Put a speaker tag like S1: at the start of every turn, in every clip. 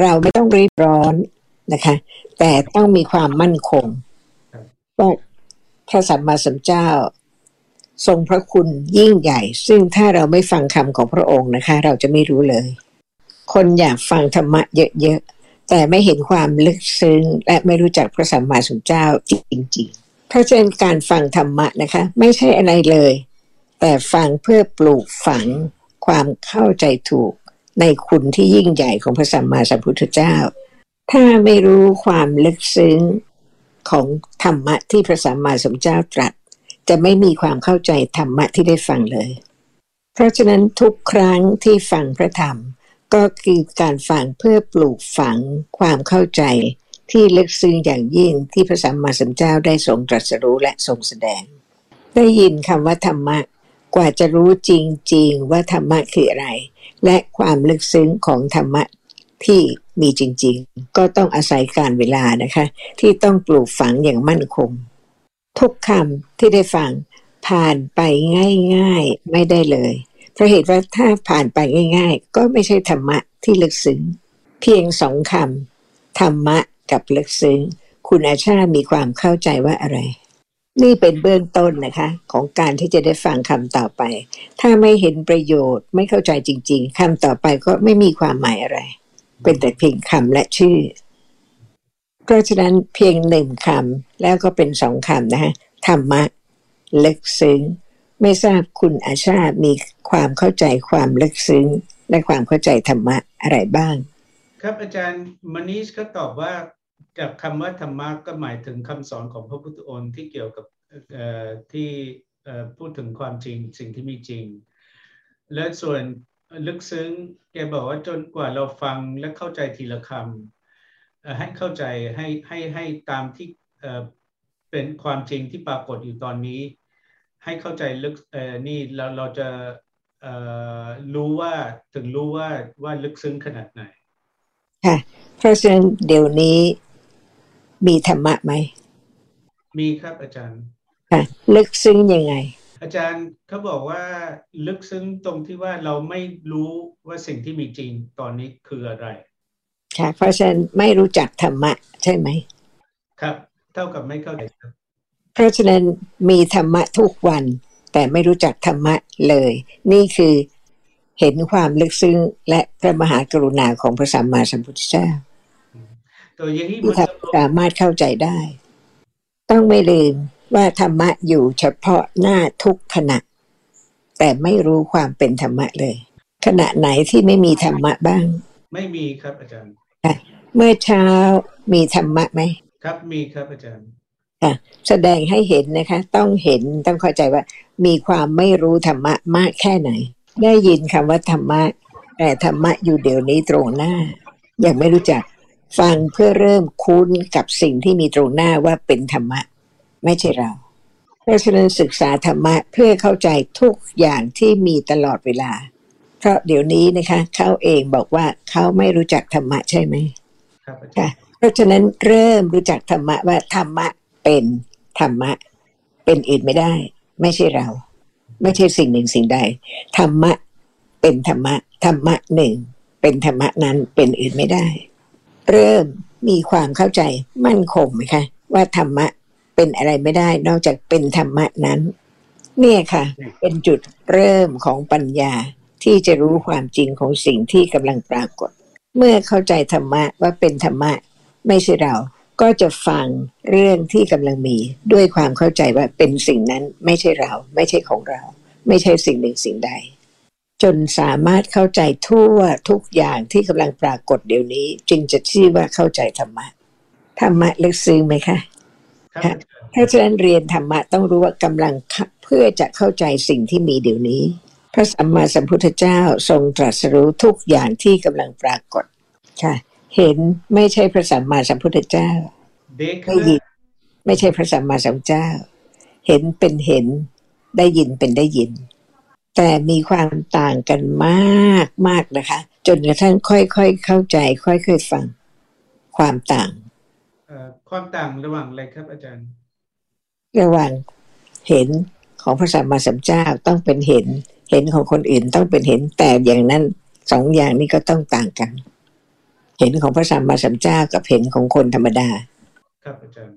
S1: เราไม่ต้องรีบร้อนนะคะ แต่ต้องมีความมั่นคงว่าพระสัมมาสัมพุทธเจ้า ทรงพระคุณยิ่งใหญ่ ซึ่งถ้าเราไม่ฟังคำของพระองค์นะคะ เราจะไม่รู้เลย คนอยากฟังธรรมะเยอะๆ แต่ไม่เห็นความลึกซึ้ง และไม่รู้จักพระสัมมาสัมพุทธเจ้าจริงๆ เพราะฉะนั้นการฟังธรรมะนะคะ ไม่ใช่อะไรเลย แต่ฟังเพื่อปลูกฝังความเข้าใจถูก ในคุณที่ยิ่งใหญ่ของพระสัมมาสัมพุทธเจ้า ถ้าไม่รู้ความลึกซึ้งของธรรมะที่พระสัมมาสัมพุทธเจ้าตรัส จะไม่มีความเข้าใจธรรมะที่ได้ฟังเลย เพราะฉะนั้นทุกครั้งที่ฟังพระธรรม ก็คือการฟังเพื่อปลูกฝังความเข้าใจที่ลึกซึ้งอย่างยิ่งที่พระสัมมาสัมพุทธเจ้าได้ทรงตรัสรู้และทรงแสดง ได้ยินคำว่าธรรมะ กว่าจะรู้จริงๆว่าธรรมะคืออะไร และความลึกซึ้งของธรรมะที่มีจริงๆ ก็ต้องอาศัยการเวลานะคะ ที่ต้องปลูกฝังอย่างมั่นคง ทุกคำที่ได้ฟังผ่านไปง่ายๆไม่ได้เลยเพราะเหตุว่าถ้าผ่านไปง่าย ๆ ก็ไม่ใช่ธรรมะที่ลึกซึ้ง เพียงสองคำธรรมะกับลึกซึ้ง คุณอาชามีความเข้าใจว่าอะไร นี่เป็นเบื้องต้นนะคะ ของการที่จะได้ฟังคำต่อไป ถ้าไม่เห็นประโยชน์ไม่เข้าใจจริง ๆคำต่อไปก็ไม่มีความหมายอะไร เป็นแต่เพียงคำและชื่อ เพราะฉะนั้นเพียงหนึ่งคำแล้วก็เป็นสองคำนะฮะธรรมะลึกซึ้ง ไม่ทราบคุณอาชามีความเข้าใจความลึกซึ้ง และความเข้าใจธรรมะอะไรบ้าง
S2: ครับอาจารย์มณีชก็ตอบว่า จากคำว่าธรรมะก็หมายถึงคำสอนของพระพุทธองค์ที่เกี่ยวกับที่พูดถึงความจริงสิ่งที่มีจริง และส่วนลึกซึ้งแกบอกว่าจนกว่าเราฟังและเข้าใจทีละคำให้เข้าใจให้ให้ให้ตามที่เป็นความจริงที่ปรากฏอยู่ตอนนี้ ให้เข้าใจลึกนี่เราเราจะรู้ว่าถึงรู้ว่าว่าลึกซึ้งขนาดไหน
S1: ค่ะเพราะฉะนั้นเดี๋ยวนี้ มีธรรมะไหม
S2: มีครับอาจารย์
S1: ค่ะลึกซึ้งยังไง
S2: อาจารย์เขาบอกว่าลึกซึ้งตรงที่ว่าเราไม่รู้ว่าสิ่งที่มีจริงตอนนี้คืออะไร
S1: ค่ะ เพราะฉะนั้นไม่รู้จักธรรมะใช่ไหม
S2: ครับ เท่ากับไม่เข้าใจครับ
S1: เพราะฉะนั้นมีธรรมะทุกวัน แต่ไม่รู้จักธรรมะเลย นี่คือเห็นความลึกซึ้งและพระมหากรุณาของพระสัมมาสัมพุทธเจ้า ที่สามารถเข้าใจได้ ต้องไม่ลืมว่าธรรมะอยู่เฉพาะหน้าทุกขณะ แต่ไม่รู้ความเป็นธรรมะเลย ขณะไหนที่ไม่มีธรรมะบ้าง
S2: ไม่มีครับอาจารย์
S1: เมื่อเช้ามีธรรมะไหม
S2: ครับมีครับอาจารย์
S1: ค่ะแสดงให้เห็นนะคะ ต้องเห็นต้องเข้าใจว่า มีความไม่รู้ธรรมะมากแค่ไหน ได้ยินคำว่าธรรมะแต่ธรรมะอยู่เดี๋ยวนี้ตรงหน้ายังไม่รู้จัก ฟังเพื่อเริ่มคุ้นกับสิ่งที่มีตรงหน้าว่าเป็นธรรมะ ไม่ใช่เรา เพราะฉะนั้นศึกษาธรรมะเพื่อเข้าใจทุกอย่างที่มีตลอดเวลา เพราะเดี๋ยวนี้นะคะ เขาเองบอกว่าเขาไม่รู้จักธรรมะใช่ไหมค่ะเพราะฉะนั้นเริ่มรู้จักธรรมะว่าธรรมะเป็นธรรมะ เป็นอื่นไม่ได้ ไม่ใช่เรา ไม่ใช่สิ่งหนึ่งสิ่งใดธรรมะเป็นธรรมะธรรมะหนึ่งเป็นธรรมะนั้นเป็นอื่นไม่ได้ เริ่มมีความเข้าใจมั่นคงไหมคะว่าธรรมะเป็นอะไรไม่ได้ นอกจากเป็นธรรมะนั้น เนี่ยค่ะ เป็นจุดเริ่มของปัญญาที่จะรู้ความจริงของสิ่งที่กำลังปรากฏ เมื่อเข้าใจธรรมะว่าเป็นธรรมะ ไม่ใช่เราก็จะฟังเรื่องที่กำลังมีด้วยความเข้าใจว่าเป็นสิ่งนั้นไม่ใช่เรา ไม่ใช่ของเรา ไม่ใช่สิ่งหนึ่งสิ่งใด จนสามารถเข้าใจทั่วทุกอย่างที่กำลังปรากฏเดี๋ยวนี้ จึงจะชื่อว่าเข้าใจธรรมะธรรมะลึกซึ้งไหมคะถ้าฉะนั้นเรียนธรรมะต้องรู้ว่ากำลังเพื่อจะเข้าใจสิ่งที่มีเดี๋ยวนี้ พระสัมมาสัมพุทธเจ้าทรงตรัสรู้ทุกอย่างที่กำลังปรากฏค่ะ เห็นไม่ใช่พระสัมมาสัมพุทธเจ้าได้ยินไม่ใช่พระสัมมาสัมพุทธเจ้า เห็นเป็นเห็นได้ยินเป็นได้ยิน แต่มีความต่างกันมากมากนะคะ จนกระทั่งค่อยๆเข้าใจ ค่อยๆฟังความต่าง
S2: ความต่างระหว่างอะไรครับอาจารย์
S1: ระหว่างเห็นของพระสัมมาสัมพุทธเจ้าต้องเป็นเห็น เห็นของคนอื่นต้องเป็นเห็นแต่อย่างนั้นสองอย่างนี้ก็ต้องต่างกัน เห็นของพระสัมมาสัมพุทธเจ้ากับเห็นของคนธรรมดา
S2: ครับอาจารย์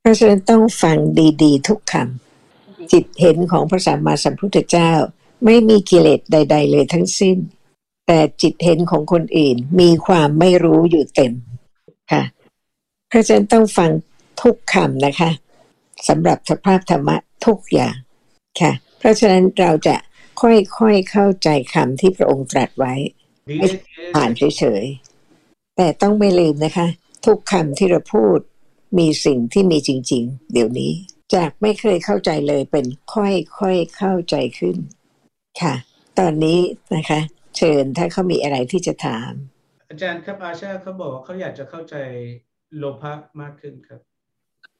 S1: เพราะฉะนั้นต้องฟังดีๆ ทุกคำจิตเห็นของพระสัมมาสัมพุทธเจ้า ไม่มีกิเลสใด ๆ เลยทั้งสิ้น แต่จิตเห็นของคนอื่นมีความไม่รู้อยู่เต็มค่ะเพราะฉะนั้นต้องฟังทุกคำนะคะสำหรับสภาพธรรมะทุกอย่างค่ะ เพราะฉะนั้นเราจะค่อยๆเข้าใจคำที่พระองค์ตรัสไว้ไม่ผ่านเฉยๆแต่ต้องไม่ลืมนะคะ ทุกคำที่เราพูดมีสิ่งที่มีจริง ๆ เดี๋ยวนี้ จากไม่เคยเข้าใจเลยเป็นค่อยๆเข้าใจขึ้น ค่ะ ตอนนี้นะคะ เชิญถ้าเขามีอะไรที่จะถาม
S2: อาจารย์ครับอาชาเขาบอกว่าเขาอยากจะเข้าใจโลภะมากขึ้นครับ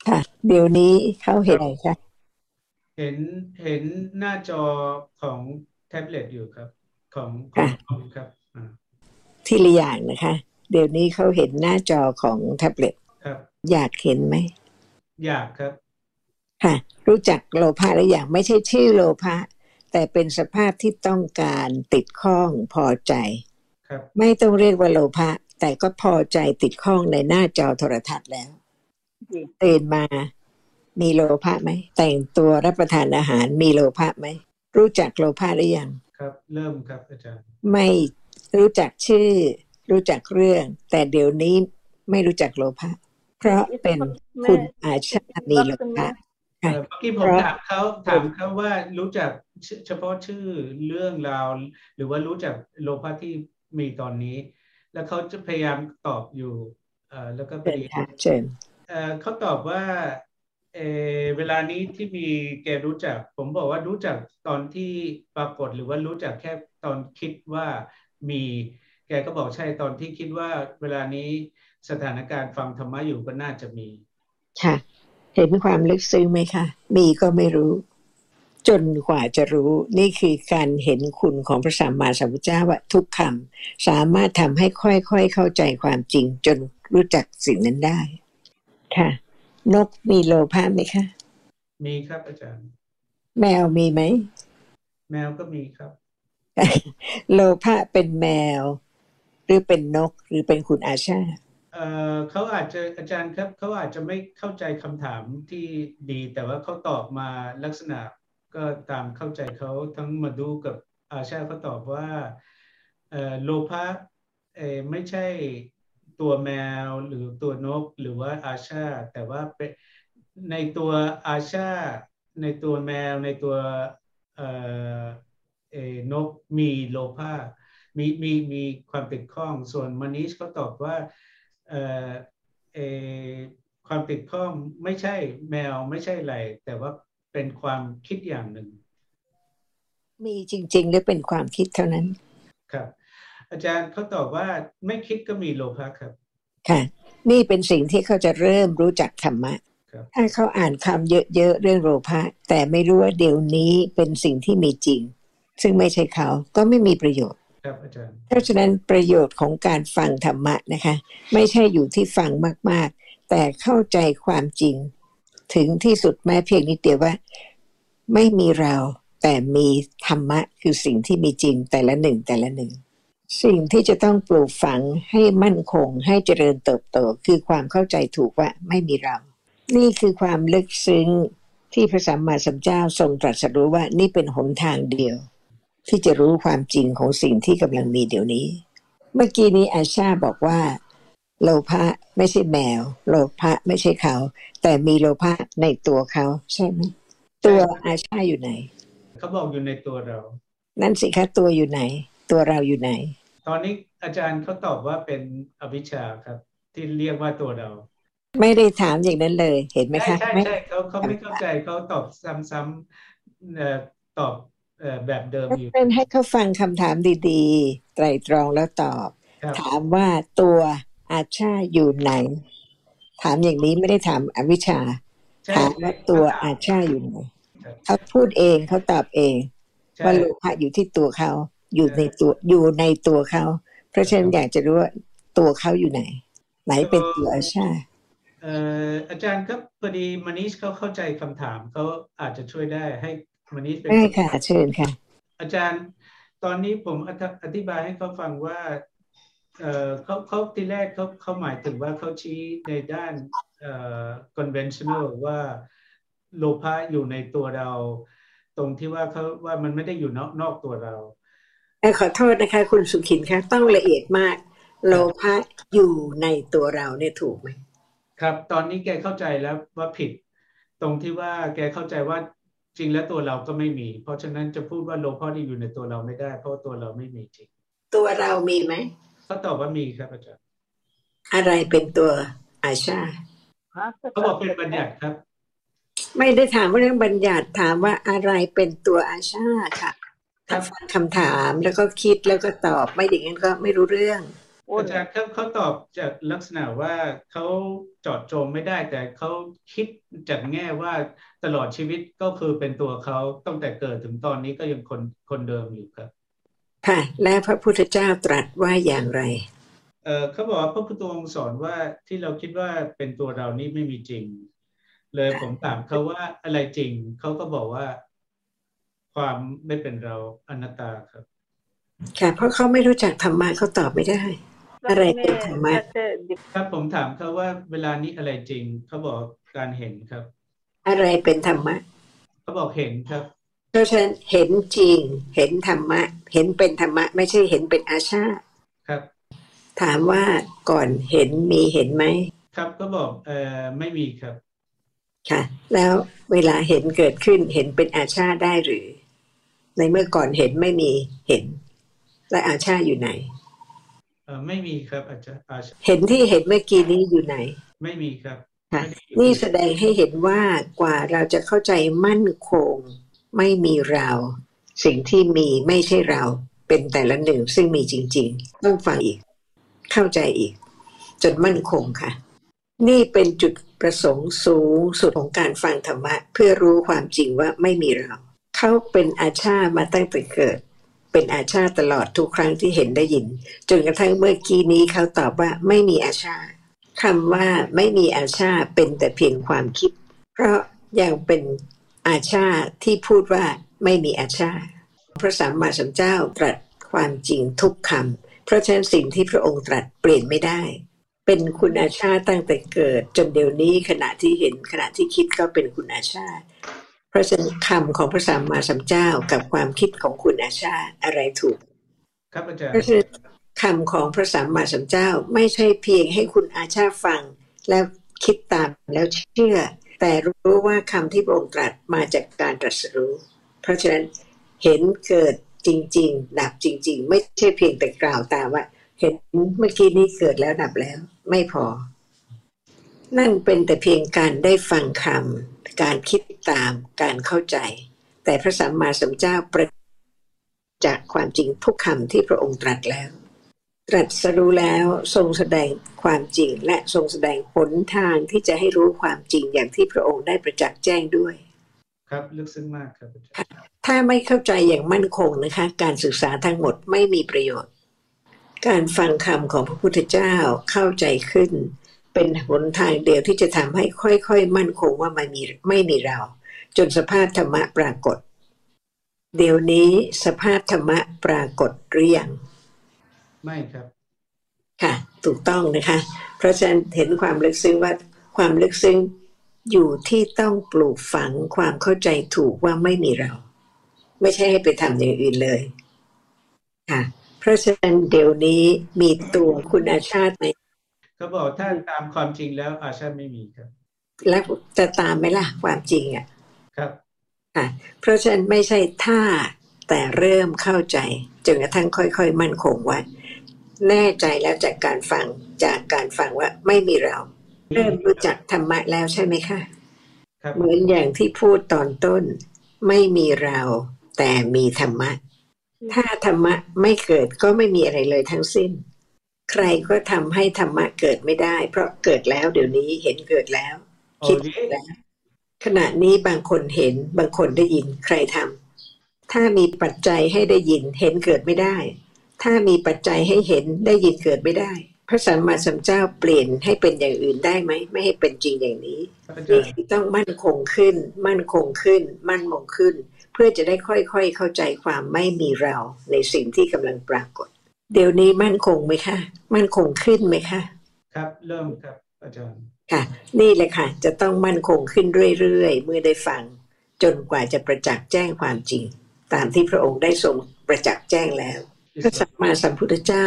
S1: ค่ะ เดี๋ยวนี้เขาเห็นอะไรคะ
S2: เห็นเห็นหน้าจอของแท็บเล็ตอยู่ครับ ของของคอมครับอ่า
S1: ทีละอย่างนะคะ เดี๋ยวนี้เขาเห็นหน้าจอของแท็บเล็ต
S2: ครับ
S1: อยากเห็นไหม
S2: อยากครับ
S1: ค่ะ รู้จักโลภะหรืออย่างไม่ใช่ชื่อโลภะ แต่เป็นสภาพที่ต้องการติดข้องพอใจ
S2: ครับ
S1: ไม่ต้องเรียกว่าโลภะแต่ก็พอใจติดข้องในหน้าจอโทรทัศน์แล้วตื่นมามีโลภะไหม แต่งตัวรับประทานอาหารมีโลภะไหม รู้จักโลภะหรือยัง
S2: ครับ เริ่มครับอาจารย์
S1: ไม่รู้จักชื่อ รู้จักเรื่อง แต่เดี๋ยวนี้ไม่รู้จักโลภะเพราะเป็นคุณอาชามีโลภะ
S2: เอ่
S1: ค่ะ
S2: อเมื่อกี้ผม
S1: เพราะ
S2: ถามเขาถามเขาว่ารู้จักชื่อเฉพาะชื่อเรื่องราว หรือว่ารู้จักโลภะที่มีตอนนี้ แล้วเขาจะพยายามตอบอยู่เอ่อแล้วก็พ
S1: เชิ
S2: อ
S1: ญ
S2: ดี
S1: ค่ะเชิญ
S2: เอ่อเขาตอบว่าเออเวลานี้ที่มีแกรู้จัก ผมบอกว่ารู้จักตอนที่ปรากฏหรือว่ารู้จักแค่ตอนคิดว่ามีแกก็บอกใช่ตอนที่คิดว่าเวลานี้สถานการณ์ฟังธรรมะอยู่ก็น่าจะมี
S1: ค่ะ เห็นความลึกซึ้งไหมคะ มีก็ไม่รู้ จนกว่าจะรู้ นี่คือการเห็นคุณของพระสัมมาสัมพุทธเจ้าว่าทุกคำสามารถทำให้ค่อยๆเข้าใจความจริง จนรู้จักสิ่งนั้นได้ ค่ะ นกมีโลภะไหมคะ
S2: มีครับอาจารย์
S1: แมวมีไหม
S2: แมวก็มีครับ
S1: โลภะเป็นแมว หรือเป็นนกหรือเป็นคุณอาชา
S2: เขาอาจจะอาจารย์ครับเขาอาจจะไม่เข้าใจคำถามที่ดีแต่ว่าเขาตอบมาลักษณะก็ตามเข้าใจเขาทั้งมาดูกับอาชาเขาตอบว่าโลภะไม่ใช่ตัวแมวหรือตัวนกหรือว่าอาชา แต่ว่าเป็นในตัวอาชา ในตัวแมว ในตัวนกมีโลภะมีมีมีความติดข้อง ส่วนมานิชเขาตอบว่า ความติดข้องไม่ใช่แมวไม่ใช่อะไร แต่ว่าเป็นความคิดอย่างหนึ่ง
S1: มีจริงๆหรือเป็นความคิดเท่านั้น
S2: ครับ อาจารย์เขาตอบว่าไม่คิดก็มีโลภะครับ
S1: ค่ะ นี่เป็นสิ่งที่เขาจะเริ่มรู้จักธรรมะ
S2: ครับ
S1: ถ้าเขาอ่านคำเยอะๆเรื่องโลภะแต่ไม่รู้ว่าเดี๋ยวนี้เป็นสิ่งที่มีจริง ซึ่งไม่ใช่เขาก็ไม่มีประโยชน์
S2: ครับอาจารย์
S1: เพราะฉะนั้นประโยชน์ของการฟังธรรมะนะคะ ไม่ใช่อยู่ที่ฟังมาก ๆ แต่เข้าใจความจริง ถึงที่สุดแม้เพียงนิดเดียวว่า ไม่มีเราแต่มีธรรมะคือสิ่งที่มีจริงแต่ละหนึ่งแต่ละหนึ่ง สิ่งที่จะต้องปลูกฝังให้มั่นคงให้เจริญเติบโตคือความเข้าใจถูกว่าไม่มีเรา นี่คือความลึกซึ้งที่พระสัมมาสัมพุทธเจ้าทรงตรัสรู้ว่านี่เป็นหนทางเดียว ที่จะรู้ความจริงของสิ่งที่กำลังมีเดี๋ยวนี้ เมื่อกี้นี้อาชาบอกว่า โลภะไม่ใช่แมว โลภะไม่ใช่เขา แต่มีโลภะในตัวเขาใช่ไหมตัวอาชาอยู่ไหน
S2: เขาบอกอยู่ในตัวเรา
S1: นั่นสิคะตัวอยู่ไหน ตัวเราอยู่ไหน
S2: ตอนนี้อาจารย์เขาตอบว่าเป็นอวิชชาครับ ที่เรียกว่าตัวเรา
S1: ไม่ได้ถามอย่างนั้นเลยเห็นไหม
S2: ใช่
S1: คะ
S2: ใช่
S1: ไม่
S2: ใช่เขาเขาไม่เข้าใจเขาตอบซ้ำๆเอ่อตอบเอ่อ แบบเดิมอยู่
S1: เป็นให้เขาฟังคำถามดีๆ ไตรตรองแล้วตอบ
S2: ครับ
S1: ถามว่าตัวอาชาอยู่ไหน ถามอย่างนี้ไม่ได้ถามอวิชชา
S2: ใช่
S1: ถามว่าตัวอาชาอยู่ไหนเขาพูดเองเขาตอบเอง
S2: ใช่
S1: ว่าโลภะอยู่ที่ตัวเขาอยู่ในตัวอยู่ในตัวเขาเพราะฉะนั้นอยากจะรู้ว่าตัวเขาอยู่ไหน ไหนเป็นตัวอาชา
S2: เอ่ออาจารย์ครับพอดีมานิชเขาเข้าใจคำถามเขาอาจจะช่วยได้ให้ มานิชเป็น
S1: ได้ค่ะเชิญค่ะ
S2: อาจารย์ ตอนนี้ผมอธิอธิบายให้เขาฟังว่าเอ่อเขาเขาทีแรกเขาเขาหมายถึงว่าเขาชี้ในด้านเอ่อ conventional ว่าโลภะอยู่ในตัวเรา ตรงที่ว่าเขาว่ามันไม่ได้อยู่นอกนอกตัวเรา
S1: เอ่อขอโทษนะคะ คุณสุขินคะต้องละเอียดมาก โลภะอยู่ในตัวเราเนี่ยถูกไหม
S2: ครับ ตอนนี้แกเข้าใจแล้วว่าผิด ตรงที่ว่าแกเข้าใจว่า จริงแล้วตัวเราก็ไม่มี เพราะฉะนั้นจะพูดว่าโลภะที่อยู่ในตัวเราไม่ได้ เพราะว่าตัวเราไม่มีจริง
S1: ตัวเรามีไหม
S2: เขาตอบว่ามีครับอาจารย์
S1: อะไรเป็นตัวอาชา
S2: เขาบอกเป็นบัญญัติครับ
S1: ไม่ได้ถามว่าเรื่องบัญญัติถามว่าอะไรเป็นตัวอาชาค่ะ
S2: ครั
S1: ถ้า
S2: บ
S1: ฟังคำถามแล้วก็คิดแล้วก็ตอบไม่อย่างนั้นก็ไม่รู้เรื่อง
S2: อาจารย์เขาเขาตอบจากลักษณะว่าเขาเจอดจงไม่ได้แต่เขาคิดจากแง่ว่า ตลอดชีวิตก็คือเป็นตัวเขาตั้งแต่เกิดถึงตอนนี้ก็ยังคนคนเดิมอยู่ครับ
S1: ค่ะ และพระพุทธเจ้าตรัสว่าอย่างไร
S2: เออเขาบอกว่าพระพุทธองค์สอนว่าที่เราคิดว่าเป็นตัวเรานี่ไม่มีจริง เลยผมถามเขาว่าอะไรจริงเขาก็บอกว่า ความไม่เป็นเราอนัตตาครับ
S1: ค่ะ เพราะเขาไม่รู้จักธรรมะเขาตอบไม่ได้ อะไรเป็นธรรมะ
S2: ครับผมถามเขาว่าเวลานี้อะไรจริงเขาบอกการเห็นครับ
S1: อะไรเป็นธรรมะ
S2: เขาบอกเห็นครับ
S1: เพราะฉะนั้นเห็นจริง เห็นธรรมะ เห็นเป็นธรรมะ ไม่ใช่เห็นเป็นอาชา
S2: ครับ
S1: ถามว่าก่อนเห็นมีเห็นไหม
S2: ครับก็บอกเอ่อไม่มีครับ
S1: ค่ะ แล้วเวลาเห็นเกิดขึ้นเห็นเป็นอาชาได้หรือ ในเมื่อก่อนเห็นไม่มีเห็น และอาชาอยู่ไหน
S2: เอ่อไม่มีครับอาจารย์อาจ
S1: เห็นที่เห็นเมื่อกี้นี้อยู่ไหน
S2: ไม่มีครับ
S1: ค่ะ
S2: ไม่ได้อยู่
S1: นี่แสดงให้เห็นว่ากว่าเราจะเข้าใจมั่นคง ไม่มีเรา สิ่งที่มีไม่ใช่เรา เป็นแต่ละหนึ่งซึ่งมีจริง ๆ ต้องฟังอีก เข้าใจอีก จนมั่นคงค่ะ นี่เป็นจุดประสงค์สูงสุดของการฟังธรรมะ เพื่อรู้ความจริงว่าไม่มีเรา เขาเป็นอาชามาตั้งแต่เกิด เป็นอาชาตลอดทุกครั้งที่เห็นได้ยิน จนกระทั่งเมื่อกี้นี้เขาตอบว่าไม่มีอาชา คำว่าไม่มีอาชาเป็นแต่เพียงความคิด เพราะยังเป็นอาชาที่พูดว่าไม่มีอาชาพระสัมมาสัมพุทธเจ้าตรัสความจริงทุกคำเพราะฉะนั้นสิ่งที่พระองค์ตรัสเปลี่ยนไม่ได้ เป็นคุณอาชาตั้งแต่เกิด จนเดี๋ยวนี้ขณะที่เห็นขณะที่คิดก็เป็นคุณอาชาเพราะฉะนั้นคำของพระสัมมาสัมพุทธเจ้ากับความคิดของคุณอาชาอะไรถูก
S2: ครับอาจาร
S1: เพราะ
S2: ย์
S1: ฉะนั้น คำของพระสัมมาสัมพุทธเจ้าไม่ใช่เพียงให้คุณอาชาฟัง แล้วคิดตามแล้วเชื่อ แต่รู้ว่าคำที่พระองค์ตรัสมาจากการตรัสรู้ เพราะฉะนั้นเห็นเกิดจริง ๆ ดับจริง ๆ ไม่ใช่เพียงแต่กล่าวตามว่า เห็นเมื่อกี้นี้เกิดแล้วดับแล้ว ไม่พอ นั่นเป็นแต่เพียงการได้ฟังคำการคิดตามการเข้าใจ แต่พระสัมมาสัมพุทธเจ้าประจากความจริงทุกคำที่พระองค์ตรัสแล้ว ตรัสรู้แล้วทรงแสดงความจริง และทรงแสดงหนทางที่จะให้รู้ความจริงอย่างที่พระองค์ได้ประจักษ์แจ้งด้วย
S2: ครับลึกซึ้งมากครับอาจารย์
S1: ถ้าไม่เข้าใจอย่างมั่นคงนะคะ การศึกษาทั้งหมดไม่มีประโยชน์ การฟังคำของพระพุทธเจ้าเข้าใจขึ้น เป็นหนทางเดียวที่จะทำให้ค่อยๆ มั่นคงว่าไม่มีไม่มีเรา จนสภาพธรรมะปรากฏ เดี๋ยวนี้สภาพธรรมะปรากฏหรือยัง
S2: ไม่ครับ
S1: ค่ะ ถูกต้องนะคะ เพราะฉะนั้นเห็นความลึกซึ้งว่าความลึกซึ้งอยู่ที่ต้องปลูกฝังความเข้าใจถูกว่าไม่มีเรา ไม่ใช่ให้ไปทำอย่างอื่นเลยค่ะ เพราะฉะนั้นเดี๋ยวนี้มีตัวคุณอาชาติไหม
S2: เขาบอกถ้าตามความจริงแล้วอาชาไม่มีครับ
S1: แล้วจะตามไหมล่ะความจริงอะ
S2: ครับ
S1: ค่ะเพราะฉะนั้นไม่ใช่ถ้าแต่เริ่มเข้าใจจนกระทั่งค่อย ๆ มั่นคงว่า แน่ใจแล้วจากการฟังจากการฟังว่าไม่มีเรา เริ่มรู้จักธรรมะแล้วใช่ไหมคะ
S2: ครับ
S1: เหมือนอย่างที่พูดตอนต้น ไม่มีเราแต่มีธรรมะ ถ้าธรรมะไม่เกิดก็ไม่มีอะไรเลยทั้งสิ้น ใครก็ทำให้ธรรมะเกิดไม่ได้ เพราะเกิดแล้วเดี๋ยวนี้เห็นเกิดแล้ว
S2: โอ้
S1: คิด
S2: ดี
S1: แล้วขณะนี้บางคนเห็นบางคนได้ยินใครทำถ้ามีปัจจัยให้ได้ยินเห็นเกิดไม่ได้ ถ้ามีปัจจัยให้เห็นได้ยินเกิดไม่ได้ พระสัมมาสัมพุทธเจ้าเปลี่ยนให้เป็นอย่างอื่นได้ไหม ไม่ให้เป็นจริงอย่างนี้
S2: ครับอาจา
S1: นี่
S2: รย์
S1: คือต้องมั่นคงขึ้น มั่นคงขึ้น มั่นคงขึ้น เพื่อจะได้ค่อยๆ เข้าใจความไม่มีเราในสิ่งที่กำลังปรากฏ เดี๋ยวนี้มั่นคงไหมคะ มั่นคงขึ้นไหมคะ
S2: ครับเริ่มครับอาจารย์
S1: ค่ะ นี่เลยค่ะ จะต้องมั่นคงขึ้นเรื่อยๆเมื่อได้ฟัง จนกว่าจะประจักษ์แจ้งความจริง ตามที่พระองค์ได้ทรงประจักษ์แจ้งแล้ว พระสัมมาสัมพุทธเจ้า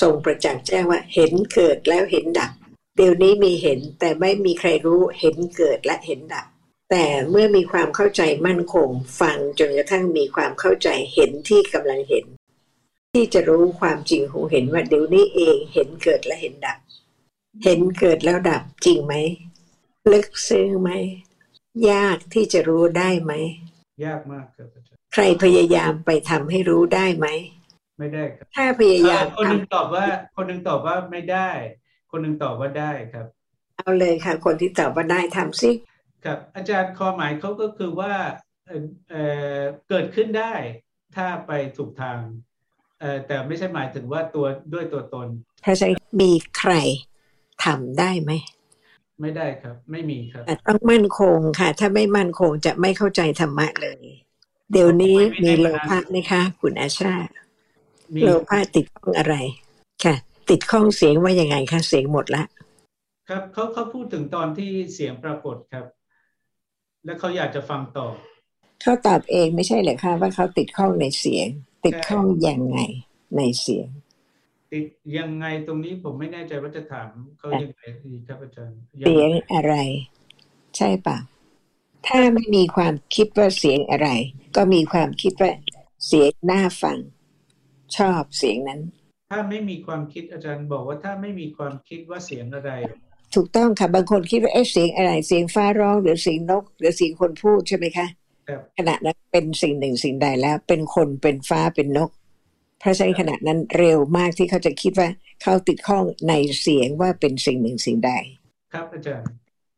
S1: ทรงประจักษ์แจ้งว่าเห็นเกิดแล้วเห็นดับ เดี๋ยวนี้มีเห็นแต่ไม่มีใครรู้เห็นเกิดและเห็นดับ แต่เมื่อมีความเข้าใจมั่นคง ฟังจนกระทั่งมีความเข้าใจเห็นที่กำลังเห็น ที่จะรู้ความจริงของเห็นว่าเดี๋ยวนี้เองเห็นเกิดและเห็นดับ เห็นเกิดแล้วดับจริงไหมลึกซึ้งไหมยากที่จะรู้ได้ไหม
S2: ยากมากครับอาจารย์
S1: ใครพยายามไปทำให้รู้ได้ไหม
S2: ไม่ได้ครับ
S1: ถ้าพยายาม
S2: คนห
S1: ทำ
S2: นึ่งตอบว่า คนหนึ่งตอบว่าไม่ได้ คนหนึ่งตอบว่าได้ครับ
S1: เอาเลยค่ะ คนที่ตอบว่าได้ทำสิ
S2: ครับ อาจารย์ความหมายเขาก็คือว่าเอ่อเอ่อเกิดขึ้นได้ถ้าไปถูกทางเอ่อแต่ไม่ใช่หมายถึงว่าตัวด้วยตัวตน
S1: ถ้าใช้มีใครทำได้ไหม
S2: ไม่ได้ครับ ไม่มีครับ
S1: แต่ต้องมั่นคงค่ะ ถ้าไม่มั่นคงจะไม่เข้าใจธรรมะเลย เดี๋ยวนี้มีโลภะไหมคะ คุณอาชา
S2: มี
S1: โลภะติดข้องอะไรค่ะ ติดข้องเสียงว่ายังไงคะเสียงหมดละ
S2: ครับเขาเขาพูดถึงตอนที่เสียงปรากฏครับ แล้วเขาอยากจะฟังต่อ
S1: เขาตอบเองไม่ใช่เหรอคะว่าเขาติดข้องในเสียง ติดข้องยังไงในเสียง
S2: ติดยังไงตรงนี้ผมไม่แน่ใจว่าจะถามเขายังไงดีครับอาจารย์ง
S1: เสียงอะไร ใช่ปะถ้าไม่มีความคิดว่าเสียงอะไร ก็มีความคิดว่าเสียงน่าฟัง ชอบเสียงนั้น
S2: ถ้าไม่มีความคิดอาจารย์บอกว่าถ้าไม่มีความคิดว่าเสียงอะไร
S1: ถูกต้องค่ะบางคนคิดว่าเอ๊ะเสียงอะไร เสียงฟ้าร้องหรือเสียงนก หรือเสียงคนพูดใช่ไหมคะ
S2: ครับ
S1: ขณะนั้นเป็นสิ่งหนึ่งสิ่งใดแล้ว เป็นคนเป็นฟ้าเป็นนก เพราะฉะนั้นขณะนั้นเร็วมากที่เขาจะคิดว่าเขาติดข้องในเสียงว่าเป็นสิ่งหนึ่งสิ่งใด
S2: ครับอาจารย์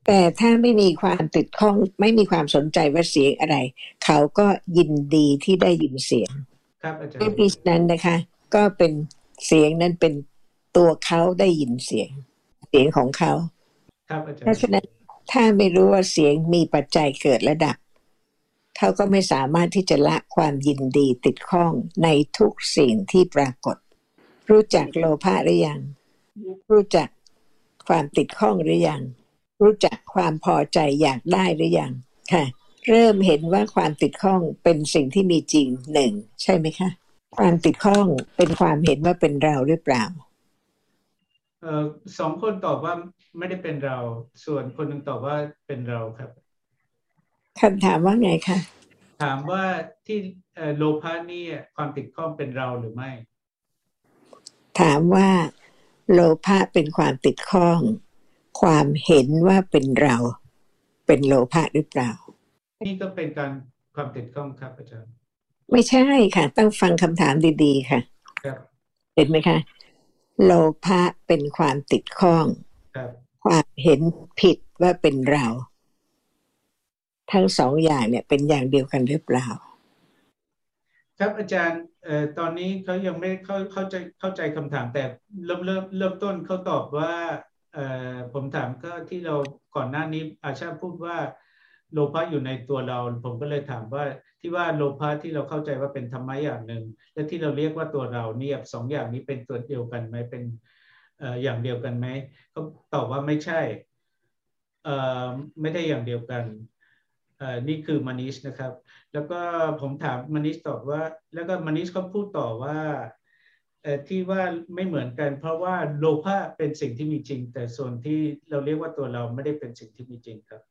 S1: แต่ถ้าไม่มีความติดข้องไม่มีความสนใจว่าเสียงอะไร เขาก็ยินดีที่ได้ยินเสียง
S2: ครับอาจาร
S1: ไม่
S2: ย์
S1: มีฉะนั้นนะคะ ก็เป็นเสียงนั้นเป็นตัวเขาได้ยินเสียง เสียงของเขา
S2: ครับอาจาร
S1: เพราะ
S2: ย์
S1: ฉะนั้นถ้าไม่รู้ว่าเสียงมีปัจจัยเกิดและดับเขาก็ไม่สามารถที่จะละความยินดีติดข้องในทุกสิ่งที่ปรากฏ รู้จักโลภะหรือยัง รู้จักความติดข้องหรือยัง รู้จักความพอใจอยากได้หรือยังค่ะ เริ่มเห็นว่าความติดข้องเป็นสิ่งที่มีจริงหนึ่งใช่ไหมคะ ความติดข้องเป็นความเห็นว่าเป็นเราหรือเปล่า
S2: เอ่อสองคนตอบว่าไม่ได้เป็นเรา ส่วนคนหนึ่งตอบว่าเป็นเราครับ
S1: คำถามว่าไงคะ
S2: ถามว่าที่เอ่อโลภะนี่ความติดข้องเป็นเราหรือไม่
S1: ถามว่าโลภะเป็นความติดข้อง ความเห็นว่าเป็นเรา เป็นโลภะหรือเปล่า
S2: นี่ก็เป็นการความติดข้องครับอาจารย์
S1: ไม่ใช่ค่ะ ต้องฟังคำถามดีๆ ค่ะ
S2: ครับ
S1: เห็นไหมคะ โลภะเป็นความติดข้อง
S2: ครับ
S1: ความเห็นผิดว่าเป็นเรา ทั้งสองอย่างเนี่ยเป็นอย่างเดียวกันหรือเปล่า
S2: ครับอาจารย์เอ่อตอนนี้เขายังไม่เข้าเข้าใจเข้าใจคำถามแต่เริ่มเริ่มเริ่มต้นเขาตอบว่าเอ่อผมถามก็ที่เราก่อนหน้านี้อาชาพูดว่า โลภะอยู่ในตัวเรา ผมก็เลยถามว่าที่ว่าโลภะที่เราเข้าใจว่าเป็นธรรมะอย่างหนึ่ง และที่เราเรียกว่าตัวเราเนี่ยสองอย่างนี้เป็นตัวเดียวกันไหมเป็นอย่างเดียวกันไหมเขาตอบว่าไม่ใช่ไม่ได้อย่างเดียวกันนี่คือมานิชนะครับ แล้วก็ผมถามมานิชตอบว่า แล้วก็มานิชเขาพูดต่อว่าที่ว่าไม่เหมือนกัน เพราะว่าโลภะเป็นสิ่งที่มีจริง แต่ส่วนที่เราเรียกว่าตัวเราไม่ได้เป็นสิ่งที่มีจริงครับ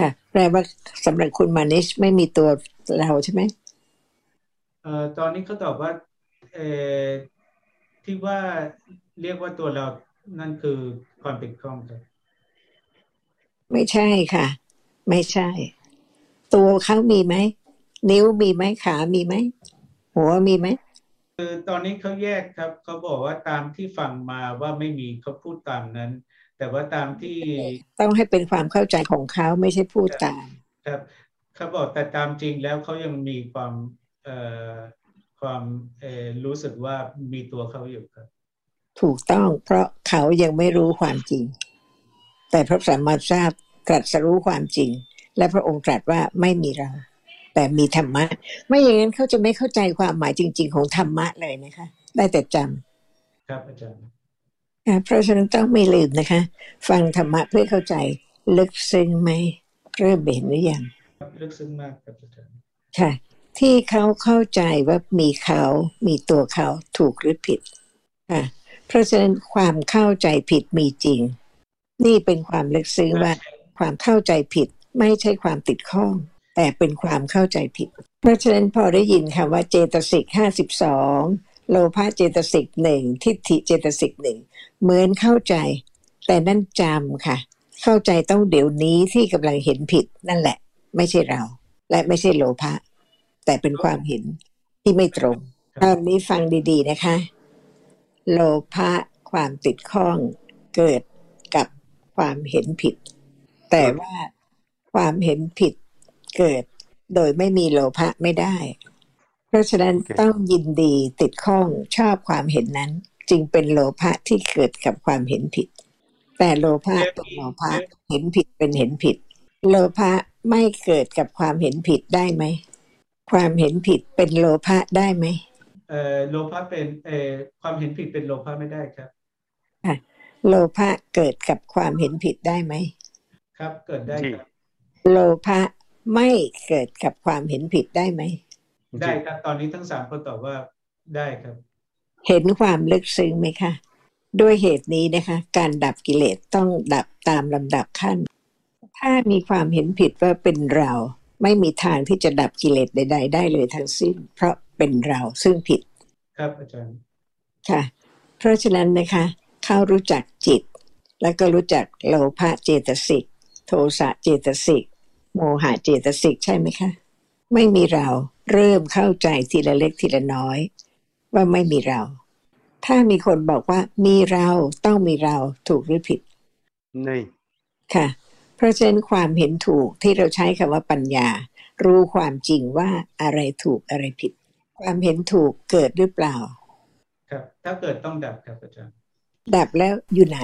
S1: ค่ะแปลว่าสำหรับคุณมานิชไม่มีตัวเราใช่ไหม
S2: เอ่อตอนนี้เขาตอบว่าเอ่อที่ว่าเรียกว่าตัวเรานั่นคือความติดข้องครับ
S1: ไม่ใช่ค่ะ ไม่ใช่ ตัวเขามีไหมนิ้วมีไหมขามีไหมหัวมีไหม
S2: คือตอนนี้เขาแยกครับเขาบอกว่าตามที่ฟังมาว่าไม่มีเขาพูดตามนั้น แต่ว่าตามที่
S1: ต้องให้เป็นความเข้าใจของเขาไม่ใช่พูดตาม
S2: ครับเขาบอกแต่ตามจริงแล้วเขายังมีความเอ่อความเอ่อรู้สึกว่ามีตัวเขาอยู่ครับ
S1: ถูกต้องเพราะเขายังไม่รู้ความจริง แต่พระสัมมาสัมพุทธเจ้าตรัสรู้ความจริง และพระองค์ตรัสว่าไม่มีเรา แต่มีธรรมะ ไม่อย่างนั้นเขาจะไม่เข้าใจความหมายจริง ๆ ของธรรมะเลยนะคะ ได้แต่จ
S2: ครับอาจารย์ำ
S1: อะ เพราะฉะนั้นต้องไม่ลืมนะคะ ฟังธรรมะเพื่อเข้าใจลึกซึ้งไหมเริ่มเห็นหรือยัง
S2: ครับลึกซึ้งมากครับอาจารย์
S1: ค่ะ ที่เขาเข้าใจว่ามีเขามีตัวเขาถูกหรือผิดค่ะเพราะฉะนั้นความเข้าใจผิดมีจริง นี่เป็นความลึกซึ้งว่าความเข้าใจผิดไม่ใช่ความติดข้อง แต่เป็นความเข้าใจผิด เพราะฉะนั้นพอได้ยินคำว่าเจตสิกห้าสิบสอง โลภะเจตสิกหนึ่งทิฏฐิเจตสิกหนึ่งเหมือนเข้าใจ แต่นั่นจำค่ะ เข้าใจต้องเดี๋ยวนี้ที่กำลังเห็นผิดนั่นแหละ ไม่ใช่เรา และไม่ใช่โลภะแต่เป็นความเห็นที่ไม่ตรงตอนนี้ฟังดีๆนะคะ โลภะความติดข้องเกิดกับความเห็นผิด แต่ว่าความเห็นผิดเกิดโดยไม่มีโลภะไม่ได้เพ ราะฉะนั้น
S3: โอเค
S1: ต้องยินดีติดข้องชอบความเห็นนั้น จึงเป็นโลภะที่เกิดกับความเห็นผิด แต่โลภะเป็นโลภะเห็นผิดเป็นเห็นผิด โลภะไม่เกิดกับความเห็นผิดได้ไหมความเห็นผิดเป็นโลภะได้ไหม
S2: เอ่อโลภะเป็นเอ่อความเห็นผิดเป็นโลภะไม่ได้ครับ
S1: โลภะเกิดกับความเห็นผิดได้ไหม
S2: ครับเกิดได้ครับ
S1: โลภะไม่เกิดกับความเห็นผิดได้ไหม
S2: ได้ครับตอนนี้ทั้งสามคนตอบว่าได้ครับ
S1: เห็นความลึกซึ้งไหมคะด้วยเหตุนี้นะคะ การดับกิเลสต้องดับตามลำดับขั้น ถ้ามีความเห็นผิดว่าเป็นเราไม่มีทางที่จะดับกิเลสใด ๆ ได้เลยทั้งสิ้น เพราะเป็นเราซึ่งผิด
S2: ครับอาจารย์
S1: ค่ะ เพราะฉะนั้นนะคะ เข้ารู้จักจิต แล้วก็รู้จักโลภะเจตสิก โทสะเจตสิก โมหะเจตสิกใช่ไหมคะ ไม่มีเรา เริ่มเข้าใจทีละเล็กทีละน้อย ว่าไม่มีเรา ถ้ามีคนบอกว่ามีเราต้องมีเราถูกหรือผิด
S3: नहीं
S1: ค่ะ เพราะฉะนั้นความเห็นถูกที่เราใช้คำว่าปัญญา รู้ความจริงว่าอะไรถูกอะไรผิด ความเห็นถูกเกิดหรือเปล่า
S2: ครับ ถ้าเกิดต้องดับครับอาจารย์
S1: ดับแล้วอยู่ไหน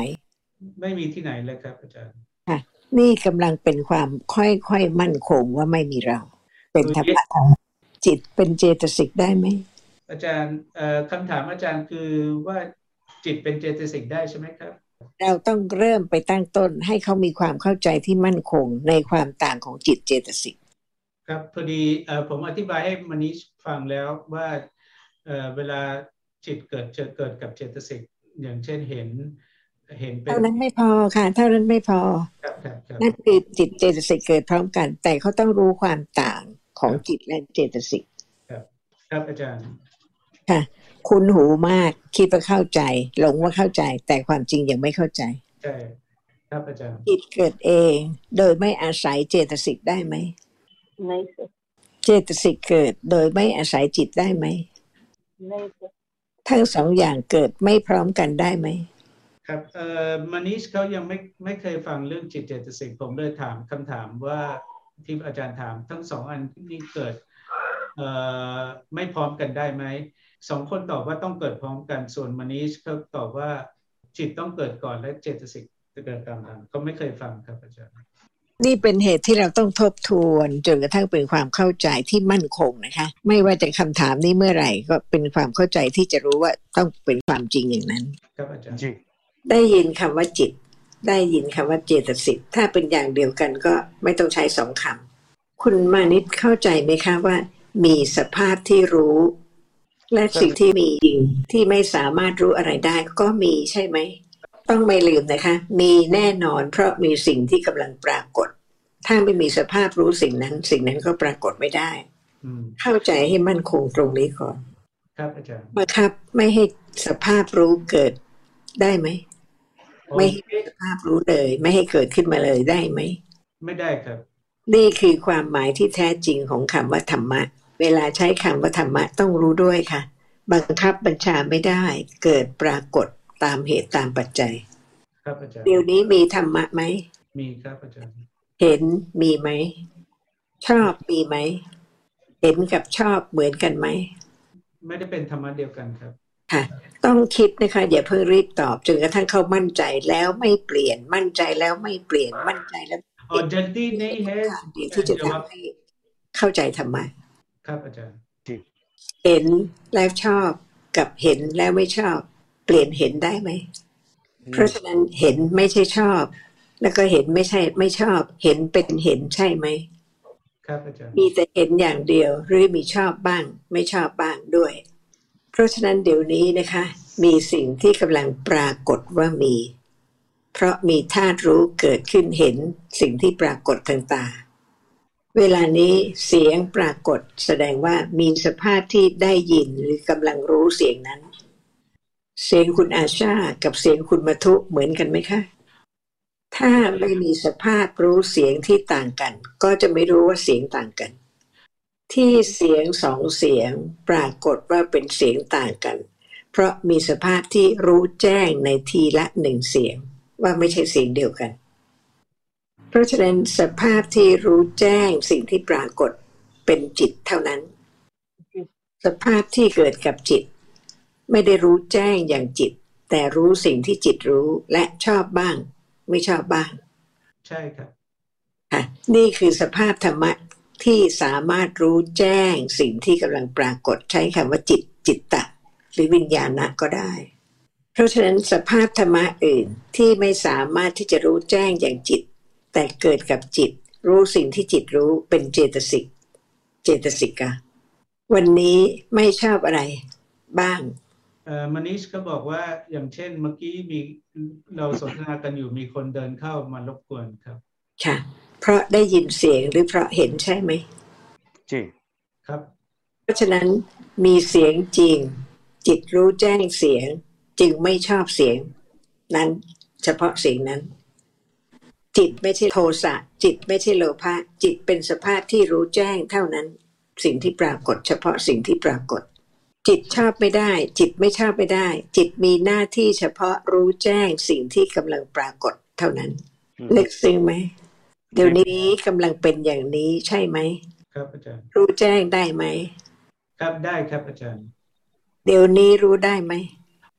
S2: ไม่มีที่ไหนเลยครับอาจารย์
S1: ค่ะ นี่กำลังเป็นความค่อยๆมั่นคงว่าไม่มีเรา เป็นธรรมะของ จิตเป็นเจตสิกได้ไหม
S2: อาจารย์เอ่อคำถามอาจารย์คือว่าจิตเป็นเจตสิกได้ใช่ไหมครับ
S1: เราต้องเริ่มไปตั้งต้นให้เขามีความเข้าใจที่มั่นคงในความต่างของจิตเจตสิก
S2: ครับพอดีเอ่อผมอธิบายให้มนิชฟังแล้วว่าเอ่อเวลาจิตเกิดจะเกิดกับเจตสิกอย่างเช่นเห็นเห็นเป็น
S1: เท่านั้นไม่พอค่ะ เท่านั้นไม่พอ
S2: ครับครับครับ
S1: นั่นคือจิตเจตสิกเกิดพร้อมกัน แต่เขาต้องรู้ความต่าง ของจิตและเจตสิก
S2: ครับครับอาจารย์
S1: ค่ะ คุณหูมากคิดว่าเข้าใจ หลงว่าเข้าใจ แต่ความจริงยังไม่เข้าใจ
S2: ใช่ครับอาจารย์
S1: จิตเกิดเอง โดยไม่อาศัยเจตสิกได้ไหม
S4: ไม่
S1: เจตสิกเกิดโดยไม่อาศัยจิตได้ไหม
S4: ไม่
S1: ทั้งสองอย่างเกิดไม่พร้อมกันได้ไหม
S2: ครับเอ่อมานิชเขายังไม่ไม่เคยฟังเรื่องจิตเจตสิกผมเลยถามคำถามว่า ที่อาจารย์ถาม ทั้งสองอันนี้เกิดเอ่อไม่พร้อมกันได้ไหมสองคนตอบว่าต้องเกิดพร้อมกันส่วนมนิชเขาตอบว่าจิตต้องเกิดก่อนและเจตสิกจะเกิดตามหลังเขาไม่เคยฟังครับอาจารย์
S1: นี่เป็นเหตุที่เราต้องทบทวนจนกระทั่งเป็นความเข้าใจที่มั่นคงนะคะ ไม่ว่าจะคำถามนี้เมื่อไหร่ก็เป็นความเข้าใจที่จะรู้ว่าต้องเป็นความจริงอย่างนั้น
S2: ครับอาจารย์
S3: जी
S1: ได้ยินคำว่าจิต ได้ยินคำว่าเจตสิกถ้าเป็นอย่างเดียวกันก็ไม่ต้องใช้สองคำคุณมานิดเข้าใจไหมคะว่า มีสภาพที่รู้ และสิ่งที่มีจริงที่ไม่สามารถรู้อะไรได้ก็มีใช่ไหม ต้องไม่ลืมนะคะ มีแน่นอนเพราะมีสิ่งที่กำลังปรากฏ ถ้าไม่มีสภาพรู้สิ่งนั้น สิ่งนั้นก็ปรากฏไม่ได้
S2: อืม
S1: เข้าใจให้มั่นคงตรงนี้ก่อน
S2: ครับอาจารย์
S1: บังคับไม่ให้สภาพรู้เกิดได้ไหม ไม่ให้มีสภาพรู้เลย ไม่ให้เกิดขึ้นมาเลยได้ไหม
S2: ไม่ได้ครับ
S1: นี่คือความหมายที่แท้จริงของคำว่าธรรมะ เวลาใช้คำว่าธรรมะต้องรู้ด้วยค่ะ บังคับบัญชาไม่ได้ เกิดปรากฏตามเหตุตามปัจจัย
S2: ครับอาจารย์
S1: เดี๋ยวนี้มีธรรมะไหม
S2: มีครับอาจารย์
S1: เห็นมีไหมชอบมีไหมเห็นกับชอบเหมือนกันไหม
S2: ไม่ได้เป็นธรรมะเดียวกันครับ
S1: ค่ะ ต้องคิดนะคะ อย่าเพิ่งรีบตอบจนกระทั่งเขามั่นใจแล้วไม่เปลี่ยน มั่นใจแล้วไม่เปลี่ยนมั่นใจแล้ว
S2: और जल्दी नहीं है
S1: ทางเดียวที่จะทำให้เข้าใจธรรมะ
S2: ครับอาจารย์
S1: เห็นแล้วชอบ กับเห็นแล้วไม่ชอบ เปลี่ยนเห็นได้ไหม เพราะฉะนั้นเห็นไม่ใช่ชอบ แล้วก็เห็นไม่ใช่ไม่ชอบ เห็นเป็นเห็นใช่ไหม
S2: ครับอาจารย์
S1: มีแต่เห็นอย่างเดียว หรือมีชอบบ้าง ไม่ชอบบ้างด้วย เพราะฉะนั้นเดี๋ยวนี้นะคะ มีสิ่งที่กำลังปรากฏว่ามี เพราะมีธาตุรู้เกิดขึ้นเห็นสิ่งที่ปรากฏทางตา เวลานี้เสียงปรากฏแสดงว่ามีสภาพที่ได้ยินหรือกำลังรู้เสียงนั้น เสียงคุณอาชากับเสียงคุณมทุเหมือนกันไหมคะถ้าไม่มีสภาพรู้เสียงที่ต่างกัน ก็จะไม่รู้ว่าเสียงต่างกัน ที่เสียงสองเสียงปรากฏว่าเป็นเสียงต่างกัน เพราะมีสภาพที่รู้แจ้งในทีละหนึ่งเสียง ว่าไม่ใช่เสียงเดียวกัน เพราะฉะนั้นสภาพที่รู้แจ้งสิ่งที่ปรากฏเป็นจิตเท่านั้น สภาพที่เกิดกับจิต ไม่ได้รู้แจ้งอย่างจิต แต่รู้สิ่งที่จิตรู้และชอบบ้าง ไม่ชอบบ้าง
S2: ใช่ครับ
S1: ค่ะนี่คือสภาพธรรมะ ที่สามารถรู้แจ้งสิ่งที่กำลังปรากฏใช้คำว่าจิตจิตตะ หรือวิญญาณะก็ได้ เพราะฉะนั้นสภาพธรรมะอื่นที่ไม่สามารถที่จะรู้แจ้งอย่างจิต แต่เกิดกับจิต รู้สิ่งที่จิตรู้เป็นเจตสิก เจตสิกะ วันนี้ไม่ชอบอะไรบ้าง
S2: เอ่อมนิชก็บอกว่าอย่างเช่นเมื่อกี้มีเราสนทนากันอยู่มีคนเดินเข้ามารบกวนครับ
S1: ค่ะ เพราะได้ยินเสียงหรือเพราะเห็นใช่ไหม
S3: जी
S2: ครับ
S1: เพราะฉะนั้นมีเสียงจริง จิตรู้แจ้งเสียง จึงไม่ชอบเสียง นั้น เฉพาะเสียงนั้น จิตไม่ใช่โทสะจิตไม่ใช่โลภะจิตเป็นสภาพที่รู้แจ้งเท่านั้น สิ่งที่ปรากฏ เฉพาะสิ่งที่ปรากฏ จิตชอบไม่ได้ จิตไม่ชอบไม่ได้ จิตมีหน้าที่เฉพาะรู้แจ้งสิ่งที่กำลังปรากฏเท่านั้นลึกซึ้งไหม เดี๋ยวนี้กำลังเป็นอย่างนี้ใช่ไหม
S2: ครับอาจารย์
S1: รู้แจ้งได้ไหม
S2: ครับได้ครับอาจารย์
S1: เดี๋ยวนี้รู้ได้ไหม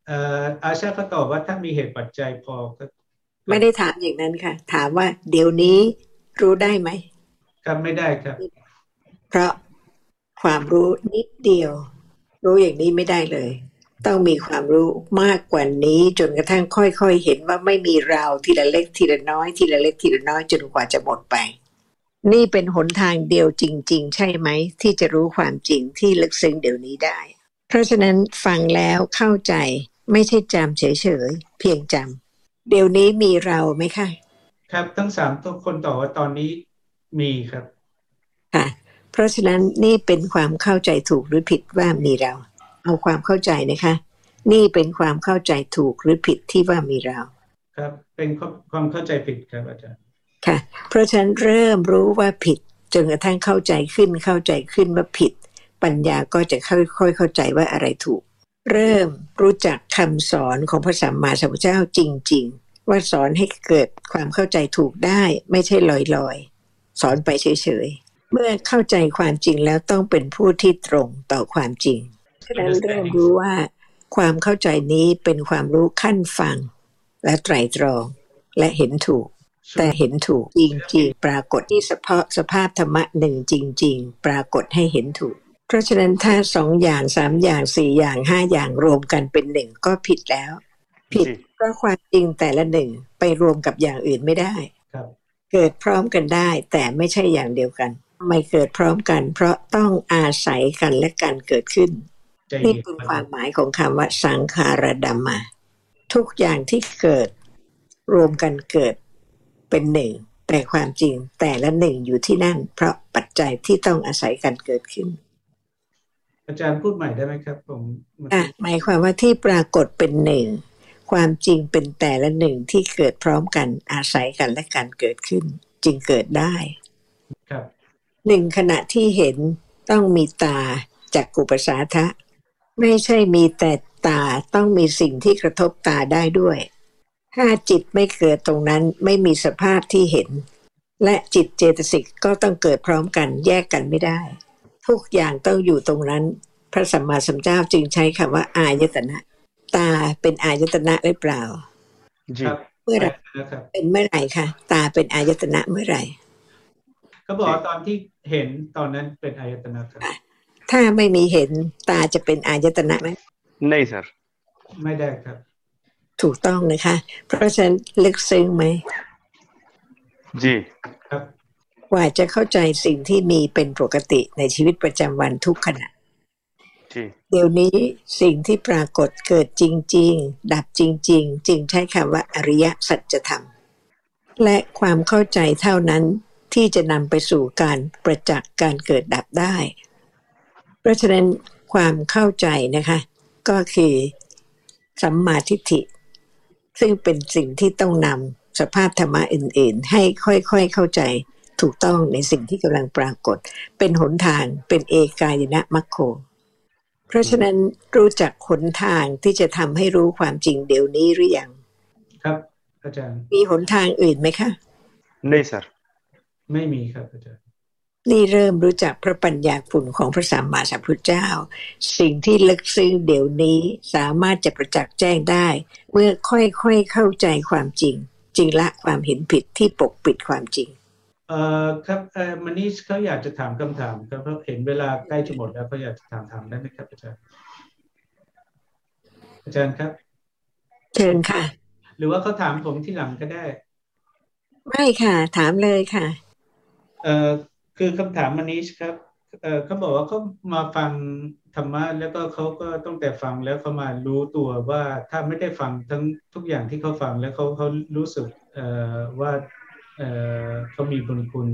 S2: เอ่ออาชาเขาตอบว่าถ้ามีเหตุปัจจัยพอก็
S1: ไม่ได้ถามอย่างนั้นค่ะ ถามว่า เดี๋ยวนี้รู้ได้ไหม
S2: ครับไม่ได้ครับ
S1: เพราะความรู้นิดเดียว รู้อย่างนี้ไม่ได้เลย ต้องมีความรู้มากกว่านี้ จนกระทั่งค่อยๆ เห็นว่าไม่มีราวทีละเล็กทีละน้อยทีละเล็กทีละน้อยจนกว่าจะหมดไป นี่เป็นหนทางเดียวจริง ๆ ใช่ไหม ที่จะรู้ความจริงที่ลึกซึ้งเดี๋ยวนี้ได้ เพราะฉะนั้นฟังแล้วเข้าใจไม่ใช่จำเฉยๆเพียงจำเดี๋ยวนี้มีเราไหมคะ
S2: ครับทั้งสามตัวคนตอบว่าตอนนี้มีครับ
S1: ค่ะเพราะฉะนั้นนี่เป็นความเข้าใจถูกหรือผิดว่ามีเรา เอาความเข้าใจนะคะ นี่เป็นความเข้าใจถูกหรือผิดที่ว่ามีเรา
S2: ครับ เป็นความเข้าใจผิดครับอาจารย์
S1: ค่ะ เพราะฉะนั้นเริ่มรู้ว่าผิดจนกระทั่งเข้าใจขึ้นเข้าใจขึ้นว่าผิด ปัญญาก็จะค่อยๆเข้าใจว่าอะไรถูก เริ่มรู้จักคำสอนของพระสัมมาสัมพุทธเจ้าจริง ๆ ว่าสอนให้เกิดความเข้าใจถูกได้ไม่ใช่ลอยๆ สอนไปเฉยๆเมื่อเข้าใจความจริงแล้วต้องเป็นผู้ที่ตรงต่อความจริง ฉะนั้นเริ่มรู้ว่าความเข้าใจนี้เป็นความรู้ขั้นฟัง และไตรตรอง และเห็นถูก แต่เห็นถูกจริงๆ ปรากฏที่เฉพาะสภาพธรรมะหนึ่งจริง ๆ ปรากฏให้เห็นถูก เพราะฉะนั้นถ้าสองอย่างสามอย่างสี่อย่างห้าอย่างรวมกันเป็นหนึ่งก็ผิดแล้ว ผิด
S3: जी
S1: เพราะความจริงแต่ละหนึ่งไปรวมกับอย่างอื่นไม่ได้
S2: ครับ
S1: เกิดพร้อมกันได้ แต่ไม่ใช่อย่างเดียวกันทำไมเกิดพร้อมกัน เพราะต้องอาศัยกันและกันเกิดขึ้น
S2: ใจ
S1: นี่
S2: เย็น
S1: เป็นความหมายของคำว่าสังขารดัมมาทุกอย่างที่เกิดรวมกันเกิดเป็นหนึ่ง แต่ความจริงแต่ละหนึ่งอยู่ที่นั่น เพราะปัจจัยที่ต้องอาศัยกันเกิดขึ้น
S2: อาจารย์พูดใหม่ได้ไหมครับผมเมื่อ
S1: อะ
S2: กี้
S1: หมายความว่าที่ปรากฏเป็นหนึ่งความจริงเป็นแต่ละหนึ่งที่เกิดพร้อมกันอาศัยกันและการเกิดขึ้น จึงเกิดได้
S2: ครับ
S1: หนึ่งขณะที่เห็นต้องมีตาจากกุปสาทะ ไม่ใช่มีแต่ตาต้องมีสิ่งที่กระทบตาได้ด้วย ถ้าจิตไม่เกิดตรงนั้นไม่มีสภาพที่เห็น และจิตเจตสิกก็ต้องเกิดพร้อมกันแยกกันไม่ได้ ทุกอย่างต้องอยู่ตรงนั้น พระสัมมาสัมพุทธเจ้าจึงใช้คำว่าอายตนะ ตาเป็นอายตนะหรือเปล่า
S3: जी
S2: ครับ
S1: เมื่อไหร่
S2: นะครับ
S1: เป็นเมื่อไหร่คะตาเป็นอายตนะเมื่อไหร่
S2: เขาบอกว่าตอนที่เห็นตอนนั้นเป็นอายตนะครับ
S1: ถ้าไม่มีเห็นตาจะเป็นอายตนะไหม
S3: ไม่ sir
S2: ไม่ได้ครับ
S1: ถูกต้องนะคะ เพราะฉะนั้นลึกซึ้งไหม
S3: จี
S2: ครับ
S1: กว่าจะเข้าใจสิ่งที่มีเป็นปกติในชีวิตประจำวันทุกขณะเดี๋ยวนี้สิ่งที่ปรากฏเกิดจริง ๆ ดับจริง ๆ จึงใช้คำว่าอริยสัจธรรม และความเข้าใจเท่านั้นที่จะนำไปสู่การประจักษ์การเกิดดับได้ เพราะฉะนั้นความเข้าใจนะคะ ก็คือสัมมาทิฏฐิ ซึ่งเป็นสิ่งที่ต้องนำสภาพธรรมะอื่น ๆ ให้ค่อยๆเข้าใจถูกต้องในสิ่งที่กำลังปรากฏ เป็นหนทางเป็นเอกายนะมัคโค เพราะฉะนั้นรู้จักหนทางที่จะทำให้รู้ความจริงเดี๋ยวนี้หรือยัง
S2: ครับอาจารย์
S1: มีหนทางอื่นไหมคะ
S3: ไม่ส r
S2: ไม่มีครับอาจารย์
S1: นี่เริ่มรู้จักพระปัญญาคุณของพระสัมมาสัมพุทธเจ้า สิ่งที่ลึกซึ้งเดี๋ยวนี้สามารถจะประจักษ์แจ้งได้ เมื่อค่อยๆเข้าใจความจริง จริงละความเห็นผิดที่ปกปิดความจริง
S2: เอ่อครับเอ่อมานิชเขาอยากจะถามคำถามครับเพราะเห็นเวลาใกล้จะหมดแล้วเขาอยากจะถามถามได้ไหมครับอาจารย์อาจารย์ครับ
S1: เชิญค่ะ
S2: หรือว่าเขาถามผมที่หลังก็ได้
S1: ไม่ค่ะ ถามเลยค่ะ
S2: เอ่อ คือคำถามมานิชครับเขาบอกว่าเขามาฟังธรรมะแล้วก็เขาก็ต้องแต่ฟังแล้วเขามารู้ตัวว่าถ้าไม่ได้ฟังทั้งทุกอย่างที่เขาฟังแล้วเขาเขารู้สึกว่าเขามีบุญคุณ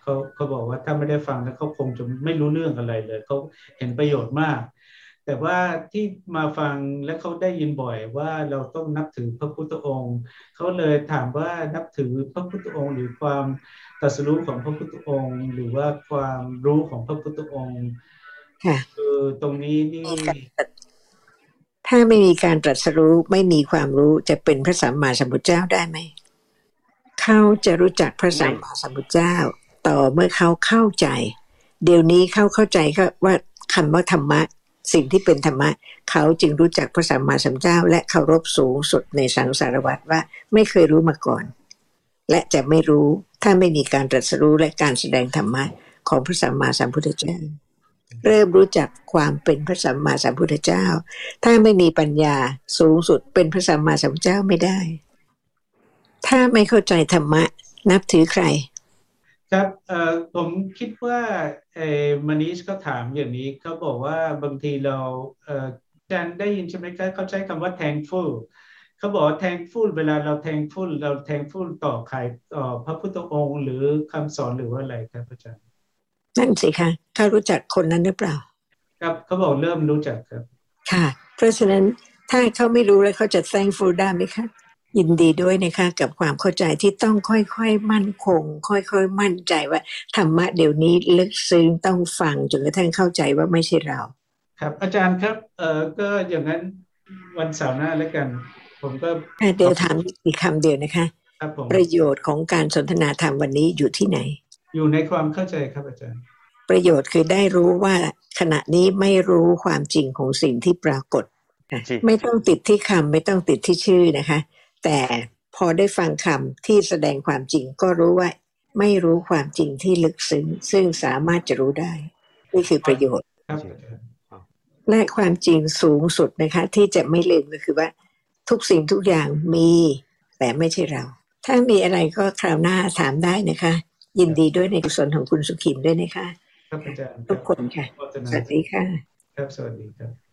S2: เขาเขาบอกว่าถ้าไม่ได้ฟังแล้วเขาคงจะไม่รู้เรื่องอะไรเลยเขาเห็นประโยชน์มาก แต่ว่าที่มาฟังและเขาได้ยินบ่อยว่าเราต้องนับถือพระพุทธองค์ เขาเลยถามว่านับถือพระพุทธองค์ หรือความตรัสรู้ของพระพุทธองค์ หรือว่าความรู้ของพระพุทธองค์
S1: ค่ะ
S2: คือตรงนี้นี่
S1: ถ้าไม่มีการตรัสรู้ไม่มีความรู้จะเป็นพระสัมมาสัมพุทธเจ้าได้ไหมเขาจะรู้จักพระสัมมาสัมพุทธเจ้า ต่อเมื่อเขาเข้าใจ เดี๋ยวนี้เขาเข้าใจก็ว่าคำว่าธรรมะ สิ่งที่เป็นธรรมะ เขาจึงรู้จักพระสัมมาสัมพุทธเจ้า และเคารพสูงสุดในสังสารวัฏว่าไม่เคยรู้มาก่อน และจะไม่รู้ถ้าไม่มีการตรัสรู้และการแสดงธรรมะของพระสัมมาสัมพุทธเจ้า เริ่มรู้จักความเป็นพระสัมมาสัมพุทธเจ้า ถ้าไม่มีปัญญาสูงสุดเป็นพระสัมมาสัมพุทธเจ้าไม่ได้ ถ้าไม่เข้าใจธรรมะนับถือใคร
S2: ครับเอ่อผมคิดว่าเอ่อมานิชก็ถามอย่างนี้เขาบอกว่าบางทีเราเอ่ออาจารย์ได้ยินใช่ไหมครับเขาใช้คำว่า thankful เขาบอกว่า thankful เวลาเรา thankful เรา thankful ต่อใครต่อพระพุทธองค์หรือคำสอนหรือว่าอะไรครับอาจารย์
S1: นั่นสิคะเขารู้จักคนนั้นหรือเปล่า
S2: ครับเขาบอกเริ่มรู้จักครับ
S1: ค่ะ เพราะฉะนั้นถ้าเขาไม่รู้แล้วเขาจะ thankful ได้ไหมคะ ยินดีด้วยนะคะกับความเข้าใจที่ต้องค่อยๆมั่นคง ค่อยๆมั่นใจว่าธรรมะเดี๋ยวนี้ลึกซึ้งต้องฟังจนกระทั่งเข้าใจว่าไม่ใช่เรา
S2: ครับ อาจารย์ครับเอ่อก็อย่างนั้นวันเสาร์หน้าแล้วกัน ผมก็
S1: ค่ะเดี๋ยวถามอีกคำเดียวนะคะ
S2: ครับผม
S1: ประโยชน์ของการสนทนาธรรมวันนี้อยู่ที่ไหน
S2: อยู่ในความเข้าใจครับอาจารย์
S1: ประโยชน์คือได้รู้ว่าขณะนี้ไม่รู้ความจริงของสิ่งที่ปรากฏค่ะ
S3: จริง
S1: ไม่ต้องติดที่คำไม่ต้องติดที่ชื่อนะคะ แต่พอได้ฟังคำที่แสดงความจริงก็รู้ว่า ไม่รู้ความจริงที่ลึกซึ้ง ซึ่งสามารถจะรู้ได้ นี่คือประโยชน์
S2: ครับอาจารย์
S1: และความจริงสูงสุดนะคะ ที่จะไม่ลืมก็คือว่า ทุกสิ่งทุกอย่างมี แต่ไม่ใช่เรา ถ้ามีอะไรก็คราวหน้าถามได้นะคะ ยินดีด้วยในกุศลของคุณสุขินด้วยนะคะ
S2: ครับอาจารย์
S1: ทุกคนค่ะ
S2: โฆษณา
S1: สวัสดีค่ะ
S2: ครับสวัสดีครับ